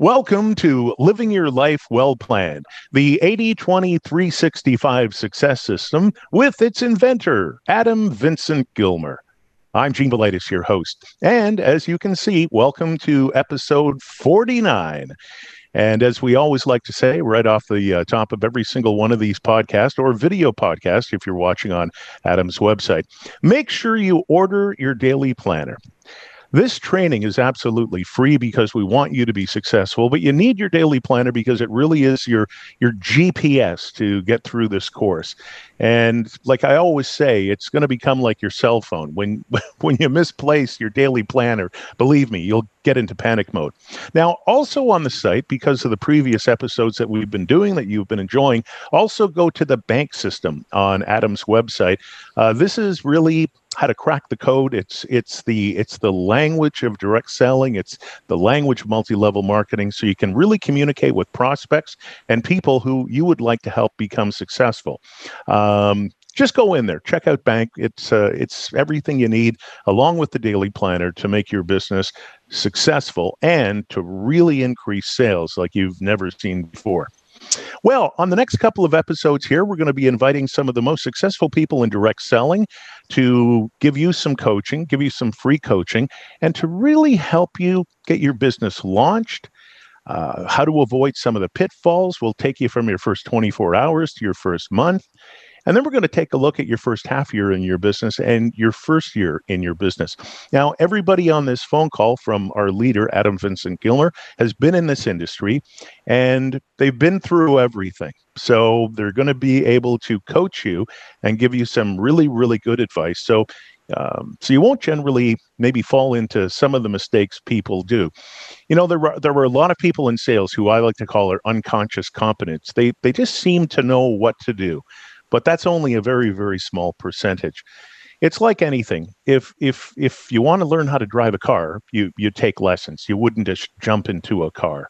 Welcome to Living Your Life Well Planned, the 80 20 365 success system with its inventor, Adam Vincent Gilmer. I'm Gene Velitis, your host. And as you can see, welcome to episode 49. And as we always like to say, right off the uh, top of every single one of these podcasts or video podcast, if you're watching on Adam's website, make sure you order your daily planner. This training is absolutely free because we want you to be successful, but you need your daily planner because it really is your your GPS to get through this course. And like I always say, it's going to become like your cell phone. When when you misplace your daily planner, believe me, you'll get into panic mode. Now, also on the site, because of the previous episodes that we've been doing that you've been enjoying, also go to the bank system on Adam's website. Uh, this is really how to crack the code. It's it's the it's the language of direct selling. It's the language of multi-level marketing. So you can really communicate with prospects and people who you would like to help become successful. Um, just go in there, check out Bank. It's uh, it's everything you need, along with the daily planner, to make your business successful and to really increase sales like you've never seen before. Well, on the next couple of episodes here, we're going to be inviting some of the most successful people in direct selling to give you some coaching, give you some free coaching, and to really help you get your business launched. Uh, how to avoid some of the pitfalls. We'll take you from your first 24 hours to your first month. And then we're going to take a look at your first half year in your business and your first year in your business. Now, everybody on this phone call from our leader, Adam Vincent Gilmer, has been in this industry and they've been through everything. So they're going to be able to coach you and give you some really, really good advice. So um, so you won't generally maybe fall into some of the mistakes people do. You know, there were there were a lot of people in sales who I like to call are unconscious competence. They they just seem to know what to do but that's only a very very small percentage. It's like anything. If if if you want to learn how to drive a car you you take lessons. You wouldn't just jump into a car.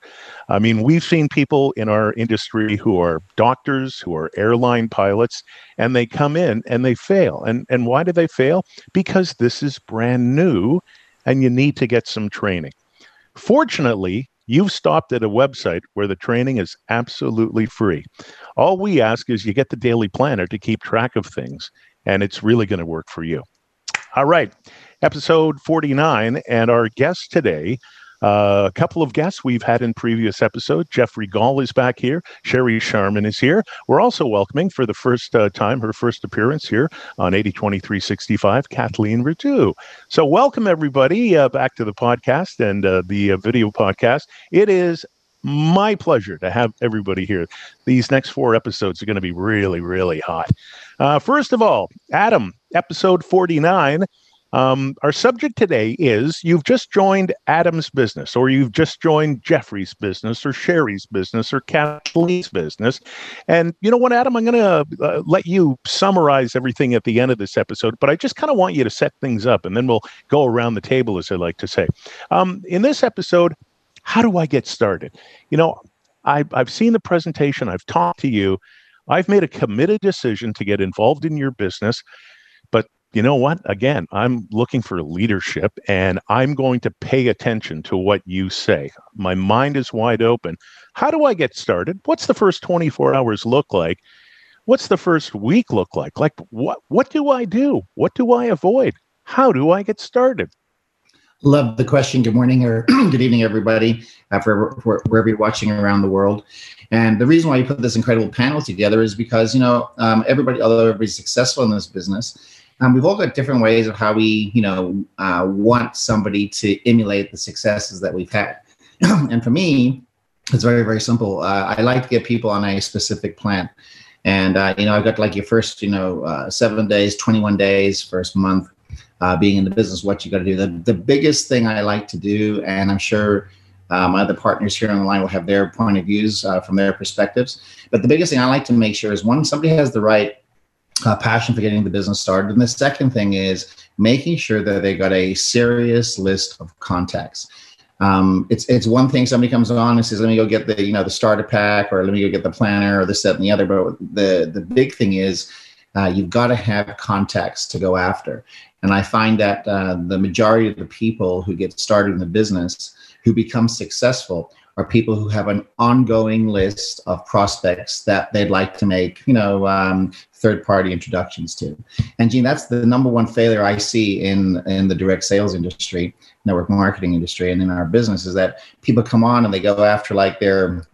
I mean we've seen people in our industry who are doctors who are airline pilots and they come in and they fail. And and why do they fail? Because this is brand new and you need to get some training. Fortunately You've stopped at a website where the training is absolutely free. All we ask is you get the daily planner to keep track of things, and it's really going to work for you. All right, episode 49, and our guest today uh, a couple of guests we've had in previous episodes. Jeffrey Gall is back here. Sherry Sharman is here. We're also welcoming for the first uh, time, her first appearance here on 802365, Kathleen Ritu. So, welcome everybody uh, back to the podcast and uh, the uh, video podcast. It is my pleasure to have everybody here. These next four episodes are going to be really, really hot. First of all, Adam, episode 49 um, our subject today is you've just joined Adam's business, or you've just joined Jeffrey's business, or Sherry's business, or Kathleen's business. And you know what, Adam? I'm going to uh, let you summarize everything at the end of this episode, but I just kind of want you to set things up, and then we'll go around the table, as I like to say. Um, in this episode, how do I get started? You know, I've, I've seen the presentation, I've talked to you. I've made a committed decision to get involved in your business you know what? Again, I'm looking for leadership and I'm going to pay attention to what you say. My mind is wide open. How do I get started? What's the first 24 hours look like? What's the first week look like? Like what what do I do? What do I avoid? How do I get started? Love the question. Good morning or good evening, everybody, uh, for, for, wherever you're watching around the world. And the reason why you put this incredible panel together is because, you know, um, everybody, although everybody's successful in this business, um, we've all got different ways of how we, you know, uh, want somebody to emulate the successes that we've had. and for me, it's very, very simple. Uh, I like to get people on a specific plan. And, uh, you know, I've got like your first, you know, uh, seven days, 21 days, first month uh, being in the business, what you got to do. The, the biggest thing I like to do, and I'm sure uh, my other partners here on the line will have their point of views from their perspectives. But the biggest thing I like to make sure is one, somebody has the right uh, passion for getting the business started. And the second thing is making sure that they got a serious list of contacts. Um, it's it's one thing somebody comes on and says, "Let me go get the you know the starter pack," or "Let me go get the planner," or this, that, and the other. But the the big thing is uh, you've got to have contacts to go after. And I find that uh, the majority of the people who get started in the business who become successful are people who have an ongoing list of prospects that they'd like to make, you know, um, third-party introductions to. And Gene, that's the number one failure I see in in the direct sales industry, network marketing industry, and in our business is that people come on and they go after like their,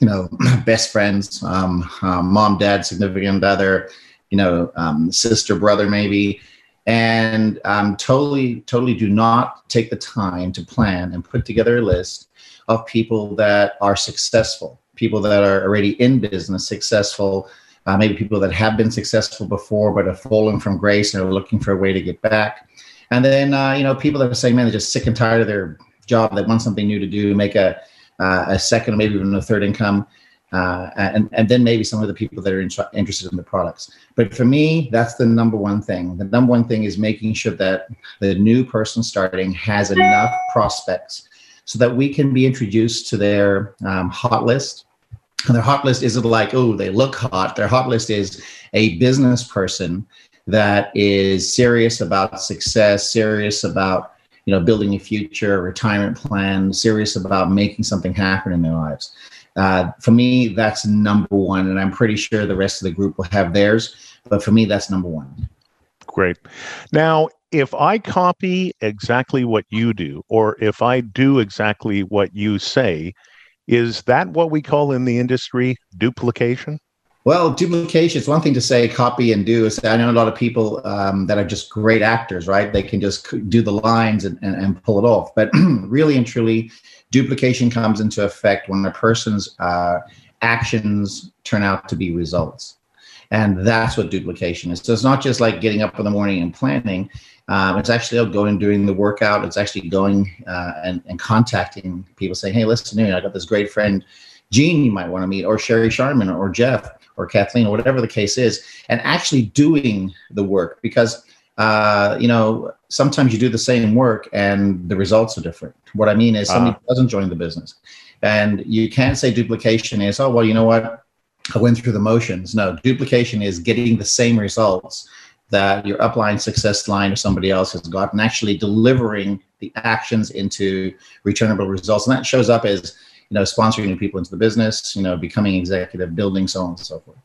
you know, best friends, um, um, mom, dad, significant other, you know, um, sister, brother, maybe and um, totally totally do not take the time to plan and put together a list of people that are successful people that are already in business successful uh, maybe people that have been successful before but have fallen from grace and are looking for a way to get back and then uh, you know people that are saying man they're just sick and tired of their job they want something new to do make a uh, a second maybe even a third income uh, and, and then maybe some of the people that are in, interested in the products. But for me, that's the number one thing. The number one thing is making sure that the new person starting has enough prospects so that we can be introduced to their um, hot list. And their hot list isn't like, oh, they look hot. Their hot list is a business person that is serious about success, serious about you know building a future, retirement plan, serious about making something happen in their lives. Uh, for me, that's number one, and I'm pretty sure the rest of the group will have theirs. But for me, that's number one. Great. Now, if I copy exactly what you do, or if I do exactly what you say, is that what we call in the industry duplication? Well, duplication, is one thing to say copy and do. I know a lot of people um, that are just great actors, right? They can just do the lines and, and, and pull it off. But really and truly, duplication comes into effect when a person's uh, actions turn out to be results. And that's what duplication is. So it's not just like getting up in the morning and planning. Um, it's actually going doing the workout. It's actually going uh, and, and contacting people saying, hey, listen to me. I got this great friend, Gene, you might want to meet, or Sherry Sharman, or Jeff, or Kathleen, or whatever the case is, and actually doing the work because uh, you know, sometimes you do the same work and the results are different. What I mean is somebody uh doesn't join the business. And you can't say duplication is, oh, well, you know what? I went through the motions. No, duplication is getting the same results that your upline success line or somebody else has gotten, actually delivering the actions into returnable results. And that shows up as, you know, sponsoring people into the business, you know, becoming executive, building, so on and so forth.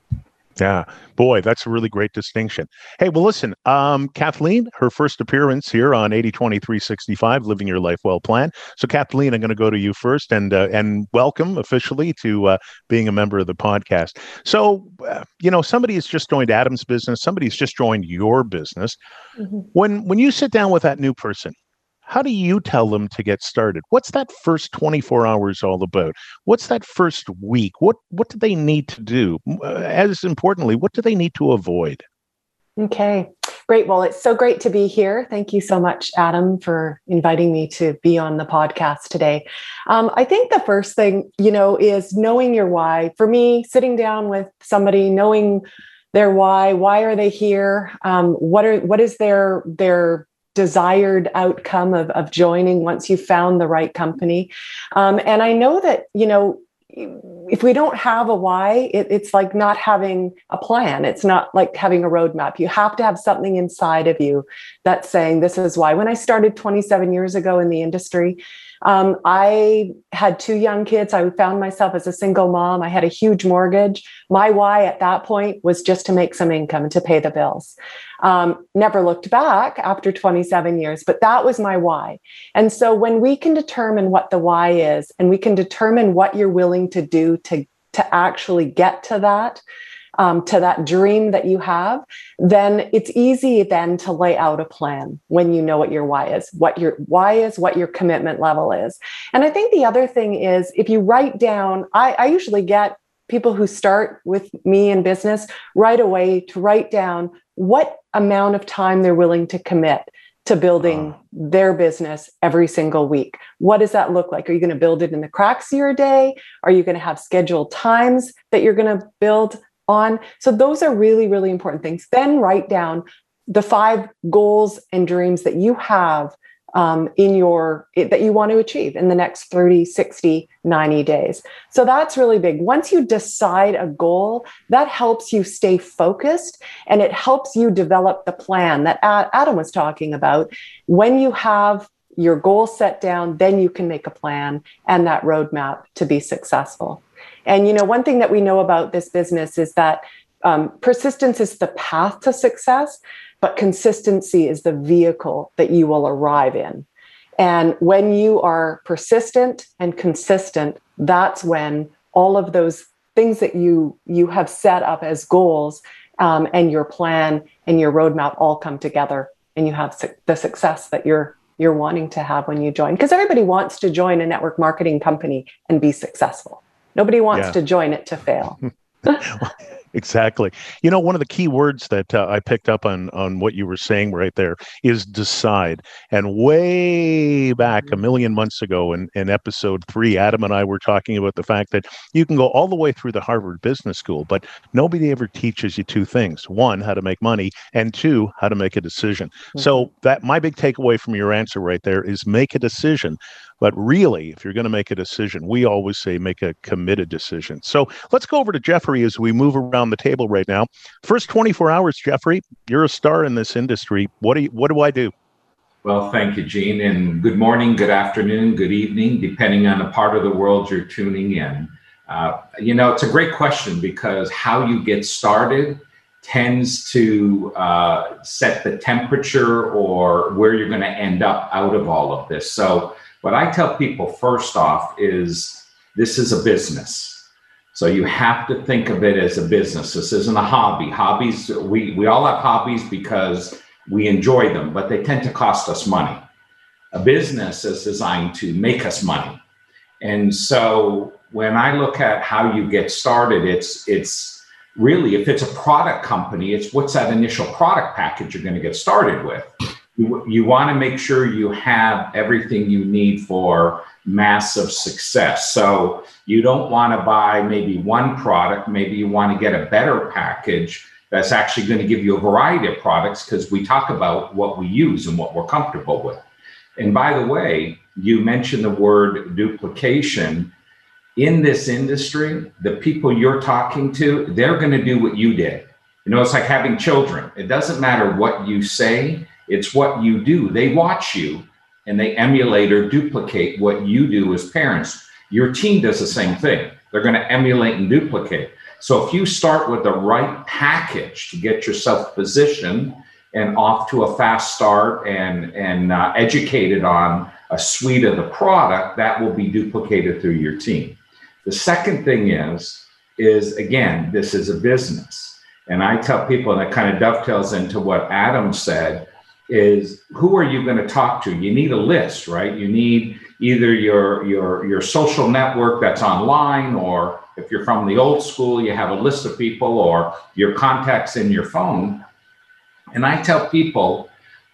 Yeah, boy, that's a really great distinction. Hey, well, listen, um, Kathleen, her first appearance here on 80 365, Living Your Life Well Plan. So, Kathleen, I'm going to go to you first and uh, and welcome officially to uh, being a member of the podcast. So, uh, you know, somebody has just joined Adam's business, somebody's just joined your business. Mm-hmm. When when you sit down with that new person, how do you tell them to get started? What's that first 24 hours all about? What's that first week? What what do they need to do? Uh, as importantly what do they need to avoid? Okay. Great. Well it's so great to be here. Thank you so much adam for inviting me to be on the podcast today. Um, i think the first thing you know is knowing your why. For me sitting down with somebody knowing their why why are they here? Um, what are what is their their desired outcome of, of joining once you've found the right company. Um, and I know that, you know, if we don't have a why, it, it's like not having a plan. It's not like having a roadmap. You have to have something inside of you that's saying, This is why. When I started 27 years ago in the industry, um, I had two young kids. I found myself as a single mom. I had a huge mortgage. My why at that point was just to make some income to pay the bills. Um, never looked back after 27 years, but that was my why. And so when we can determine what the why is and we can determine what you're willing to do to, to actually get to that, um, to that dream that you have, then it's easy then to lay out a plan when you know what your why is, what your why is, what your commitment level is. And I think the other thing is if you write down, I, I usually get people who start with me in business right away to write down what amount of time they're willing to commit to building their business every single week. What does that look like? Are you going to build it in the cracks of your day? Are you going to have scheduled times that you're going to build? On. So those are really, really important things. Then write down the five goals and dreams that you have um, in your that you want to achieve in the next 30 60 90 days so that's really big once you decide a goal that helps you stay focused and it helps you develop the plan that adam was talking about when you have your goal set down, then you can make a plan and that roadmap to be successful. And you know, one thing that we know about this business is that um, persistence is the path to success, but consistency is the vehicle that you will arrive in. And when you are persistent and consistent, that's when all of those things that you you have set up as goals um, and your plan and your roadmap all come together, and you have su- the success that you're you're wanting to have when you join. Because everybody wants to join a network marketing company and be successful. Nobody wants yeah. to join it to fail. exactly. You know, one of the key words that uh, I picked up on on what you were saying right there is decide. And way back a million months ago in, in episode three, Adam and I were talking about the fact that you can go all the way through the Harvard Business School, but nobody ever teaches you two things: one, how to make money, and two, how to make a decision. Mm-hmm. So that my big takeaway from your answer right there is make a decision. But really, if you're going to make a decision, we always say make a committed decision. So let's go over to Jeffrey as we move around the table right now. First 24 hours, Jeffrey, you're a star in this industry. What do you, what do I do? Well, thank you, Gene. And good morning, good afternoon, good evening, depending on the part of the world you're tuning in. Uh, you know, it's a great question because how you get started tends to uh, set the temperature or where you're going to end up out of all of this. So, what I tell people first off is this is a business. So you have to think of it as a business. This isn't a hobby. Hobbies, we, we all have hobbies because we enjoy them, but they tend to cost us money. A business is designed to make us money. And so when I look at how you get started, it's it's really if it's a product company, it's what's that initial product package you're going to get started with you, want to make sure you have everything you need for massive success. So you don't want to buy maybe one product, maybe you want to get a better package that's actually going to give you a variety of products because we talk about what we use and what we're comfortable with. And by the way, you mentioned the word duplication. In this industry, the people you're talking to, they're going to do what you did. You know, it's like having children. It doesn't matter what you say, it's what you do. They watch you and they emulate or duplicate what you do as parents. Your team does the same thing. They're going to emulate and duplicate. So if you start with the right package to get yourself positioned and off to a fast start and and uh, educated on a suite of the product, that will be duplicated through your team. The second thing is is again, this is a business. And I tell people, and it kind of dovetails into what Adam said, is who are you going to talk to? You need a list, right? You need either your your your social network that's online, or if you're from the old school, you have a list of people or your contacts in your phone. And I tell people,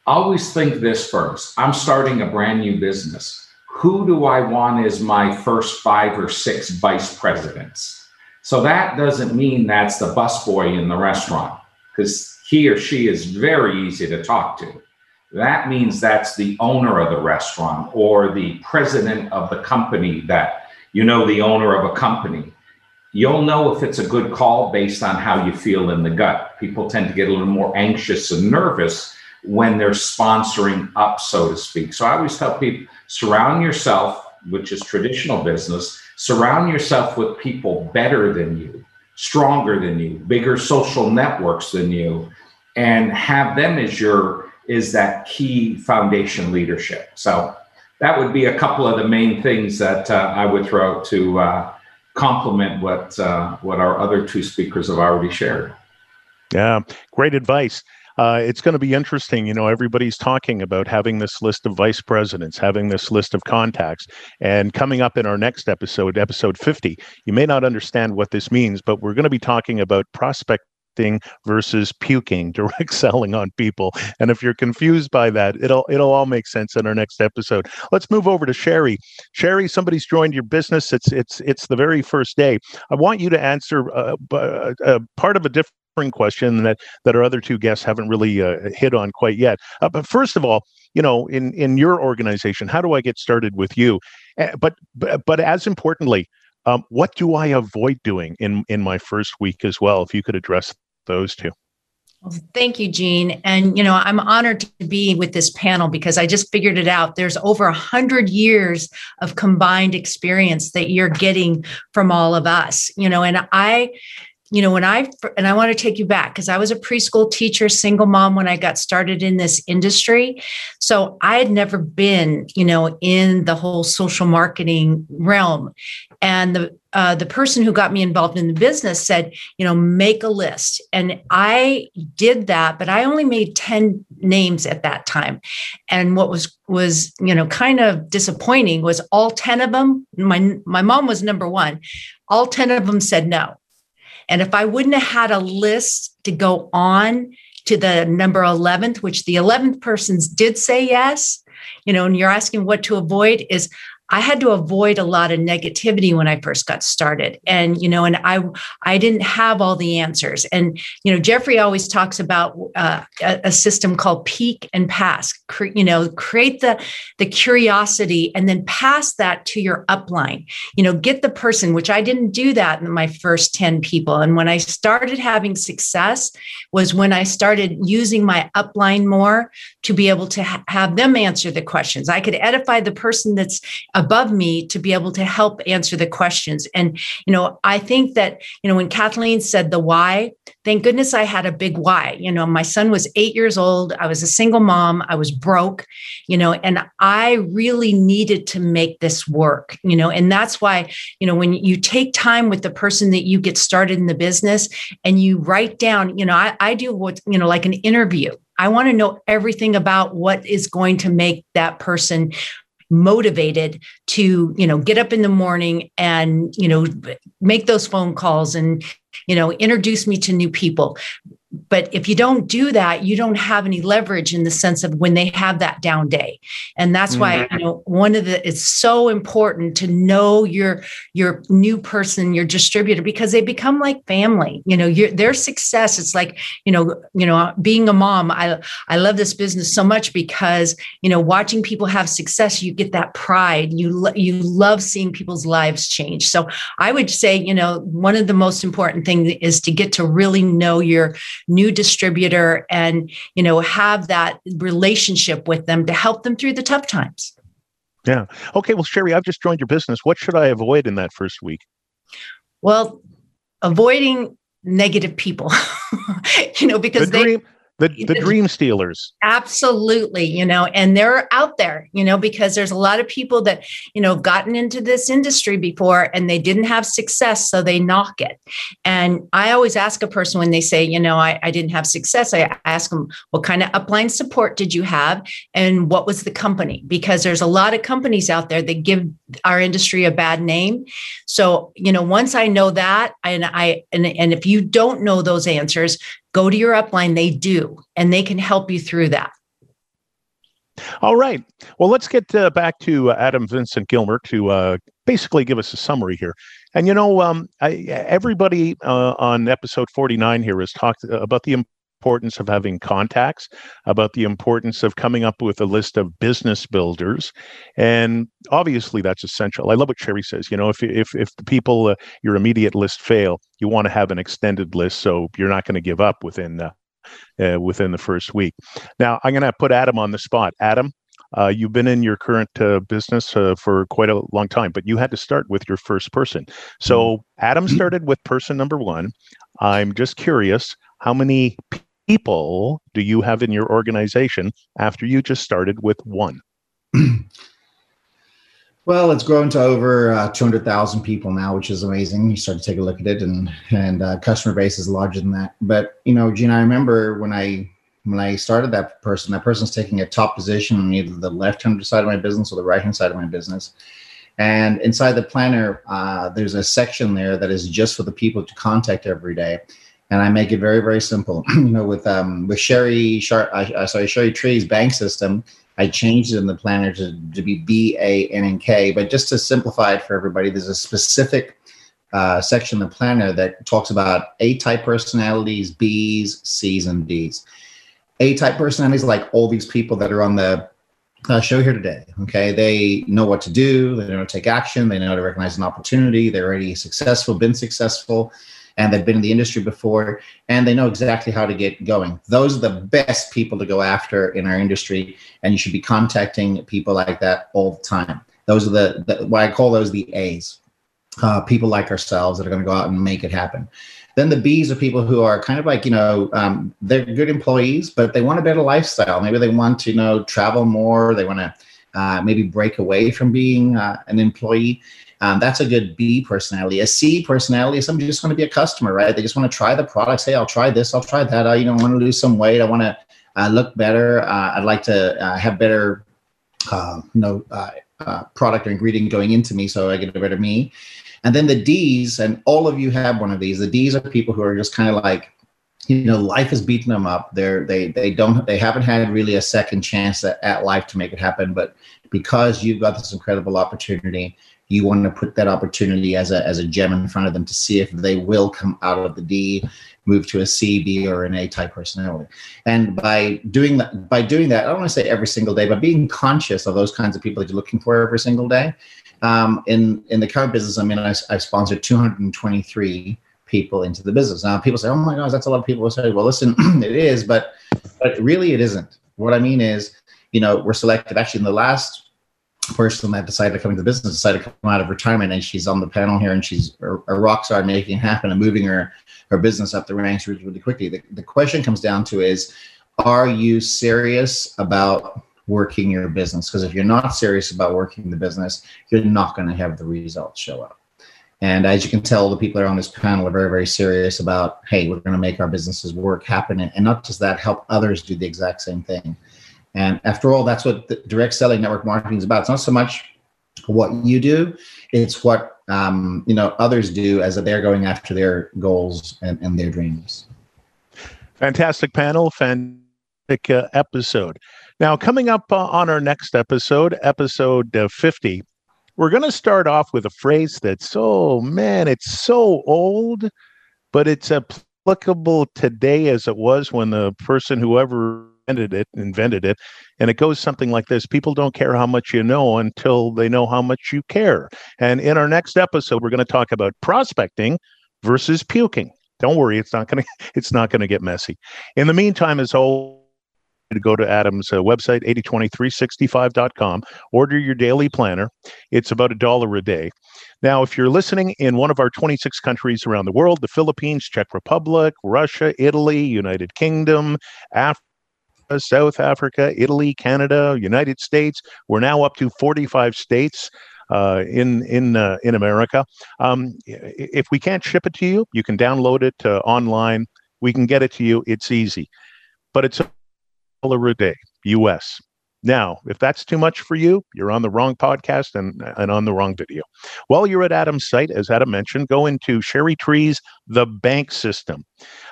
always think this first. I'm starting a brand new business. Who do I want as my first five or six vice presidents? So that doesn't mean that's the busboy in the restaurant because he or she is very easy to talk to. That means that's the owner of the restaurant or the president of the company that you know the owner of a company. You'll know if it's a good call based on how you feel in the gut. People tend to get a little more anxious and nervous when they're sponsoring up so to speak. So i always tell people surround yourself which is traditional business surround yourself with people better than you stronger than you bigger social networks than you and have them as your is that key foundation leadership. So that would be a couple of the main things that uh, I would throw out to uh, complement what uh, what our other two speakers have already shared. Yeah, great advice. Uh, it's going to be interesting. You know, everybody's talking about having this list of vice presidents, having this list of contacts. And coming up in our next episode, episode 50, you may not understand what this means, but we're going to be talking about prospect versus puking, direct selling on people. And if you're confused by that, it'll it'll all make sense in our next episode. Let's move over to Sherry. Sherry, somebody's joined your business. It's it's it's the very first day. I want you to answer uh, uh, uh, part of a different question that that our other two guests haven't really uh, hit on quite yet. Uh, but first of all, you know, in in your organization, how do I get started with you? Uh, but, but but as importantly, um, what do I avoid doing in in my first week as well? If you could address those two. thank you, Gene. And, you know, I'm honored to be with this panel because I just figured it out. There's over a hundred years of combined experience that you're getting from all of us, you know, and I, you know, when I, and I want to take you back because I was a preschool teacher, single mom when I got started in this industry. So I had never been, you know, in the whole social marketing realm. And the, uh, the person who got me involved in the business said, you know, make a list. And I did that, but I only made 10 names at that time. And what was, was, you know, kind of disappointing was all 10 of them, my, my mom was number one. All 10 of them said no and if I wouldn't have had a list to go on to the number 11th, which the 11th persons did say yes, you know, and you're asking what to avoid is I had to avoid a lot of negativity when I first got started. And, you know, and I, I didn't have all the answers. And, you know, Jeffrey always talks about uh, a, system called peak and pass, Cre- you know, create the, the curiosity and then pass that to your upline, you know, get the person, which I didn't do that in my first 10 people. And when I started having success was when I started using my upline more to be able to ha- have them answer the questions. I could edify the person that's above me to be able to help answer the questions. And, you know, I think that, you know, when Kathleen said the why, thank goodness I had a big why. You know, my son was eight years old. I was a single mom. I was broke, you know, and I really needed to make this work, you know, and that's why, you know, when you take time with the person that you get started in the business and you write down, you know, I, I do what, you know, like an interview. I want to know everything about what is going to make that person motivated to you know get up in the morning and you know make those phone calls and you know introduce me to new people but if you don't do that you don't have any leverage in the sense of when they have that down day. And that's why mm-hmm. you know one of the it's so important to know your your new person your distributor because they become like family. You know your their success it's like you know you know being a mom i i love this business so much because you know watching people have success you get that pride. You you love seeing people's lives change. So i would say you know one of the most important things is to get to really know your new distributor and you know have that relationship with them to help them through the tough times. Yeah. Okay well sherry i've just joined your business. What should i avoid in that first week? Well avoiding negative people you know because they. dream, the, the dream stealers. Absolutely you know and they're out there you know because there's a lot of people that you know gotten into this industry before and they didn't have success so they knock it. And i always ask a person when they say you know i, I didn't have success i ask them what kind of upline support did you have and what was the company? Because there's a lot of companies out there that give our industry a bad name so you know once i know that and i and, and if you don't know those answers go to your upline. They do, and they can help you through that. All right. Well, let's get uh, back to uh, Adam Vincent Gilmer to uh, basically give us a summary here. And you know, um, I, everybody uh, on episode 49 here has talked about the importance of having contacts, about the importance of coming up with a list of business builders, and obviously that's essential. I love what Sherry says. You know, if if if the people uh, your immediate list fail, you want to have an extended list so you're not going to give up within uh, uh, within the first week. Now I'm going to put Adam on the spot. Adam, uh, you've been in your current uh, business uh, for quite a long time, but you had to start with your first person. So mm-hmm. Adam started with person number one. I'm just curious how many people do you have in your organization after you just started with one? well, it's grown to over uh, 200,000 people now, which is amazing. You start to take a look at it, and and uh, customer base is larger than that. But you know, Gene, I remember when I when I started that person, that person's taking a top position on either the left hand side of my business or the right hand side of my business. And inside the planner, uh, there's a section there that is just for the people to contact every day and I make it very very simple. you know, with um with Sherry Char, uh, sorry Sherry Tree's bank system, I changed it in the planner to, to be B A N N K. But just to simplify it for everybody, there's a specific uh, section in the planner that talks about A type personalities, B's, C's, and D's. A type personalities, like all these people that are on the uh, show here today. Okay, they know what to do. They know to take action. They know to recognize an opportunity. They're already successful, been successful and they've been in the industry before and they know exactly how to get going. Those are the best people to go after in our industry, and you should be contacting people like that all the time. Those are the, the what I call those the A's. Uh, people like ourselves that are going to go out and make it happen. Then the B's are people who are kind of like, you know, um, they're good employees, but they want a better lifestyle. Maybe they want to, you know, travel more. They want to uh, maybe break away from being uh, an employee. Um, that's a good B personality. A C personality is somebody just want to be a customer, right? They just want to try the products. Hey, I'll try this. I'll try that. I, you know, want to lose some weight. I want to uh, look better. Uh, I'd like to uh, have better, uh, you know, product or ingredient going into me so I get a better me. And then the D's, and all of you have one of these. The D's are people who are just kind of like, you know, life has beaten them up. They're they they don't they haven't had really a second chance at, at life to make it happen. But because you've got this incredible opportunity, you want to put that opportunity as a as a gem in front of them to see if they will come out of the D, move to a C, B, or an A type personality. And by doing that, by doing that, I don't want to say every single day, but being conscious of those kinds of people that you're looking for every single day, um, in in the current business, I mean, I, I've sponsored 223 people into the business. Now, people say, "Oh my gosh, that's a lot of people." I say, "Well, listen, it is, but but really, it isn't." What I mean is, you know, we're selected. Actually, in the last person that decided to come into the business decided to come out of retirement, and she's on the panel here, and she's a, a rock star, making it happen and moving her her business up the ranks really, really quickly. The, the question comes down to is, are you serious about working your business. Because if you're not serious about working the business, you're not going to have the results show up. And as you can tell, the people that are on this panel are very, very serious about, hey, we're going to make our businesses work, happen, and not just that, help others do the exact same thing. And after all, that's what direct selling network marketing is about. It's not so much what you do; it's what um, you know others do as they're going after their goals and, and their dreams. Fantastic panel, fantastic uh, episode. Now, coming up uh, on our next episode, episode uh, 50, we're going to start off with a phrase that's, oh man, it's so old, but it's applicable today as it was when the person, whoever invented it, invented it. And it goes something like this People don't care how much you know until they know how much you care. And in our next episode, we're going to talk about prospecting versus puking. Don't worry, it's not going to it's not going to get messy. In the meantime, as always, to go to Adam's uh, website, 802365.com, order your daily planner. It's about a dollar a day. Now, if you're listening in one of our 26 countries around the world, the Philippines, Czech Republic, Russia, Italy, United Kingdom, Africa, South Africa, Italy, Canada, United States, we're now up to 45 states. Uh, in in uh, in America, um, if we can't ship it to you, you can download it uh, online. We can get it to you. It's easy, but it's a day, US. Now, if that's too much for you, you're on the wrong podcast and, and on the wrong video. While you're at Adam's site, as Adam mentioned, go into Sherry Tree's The Bank System.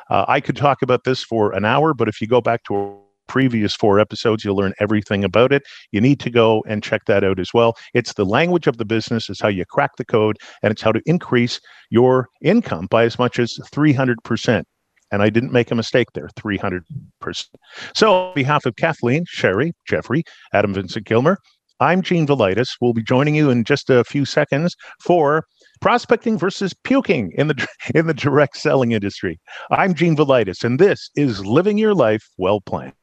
Uh, I could talk about this for an hour, but if you go back to previous four episodes you'll learn everything about it you need to go and check that out as well it's the language of the business it's how you crack the code and it's how to increase your income by as much as 300% and I didn't make a mistake there, 300%. So, on behalf of Kathleen, Sherry, Jeffrey, Adam Vincent Gilmer, I'm Gene Velitis. We'll be joining you in just a few seconds for prospecting versus puking in the in the direct selling industry. I'm Gene Velitis, and this is Living Your Life Well Planned.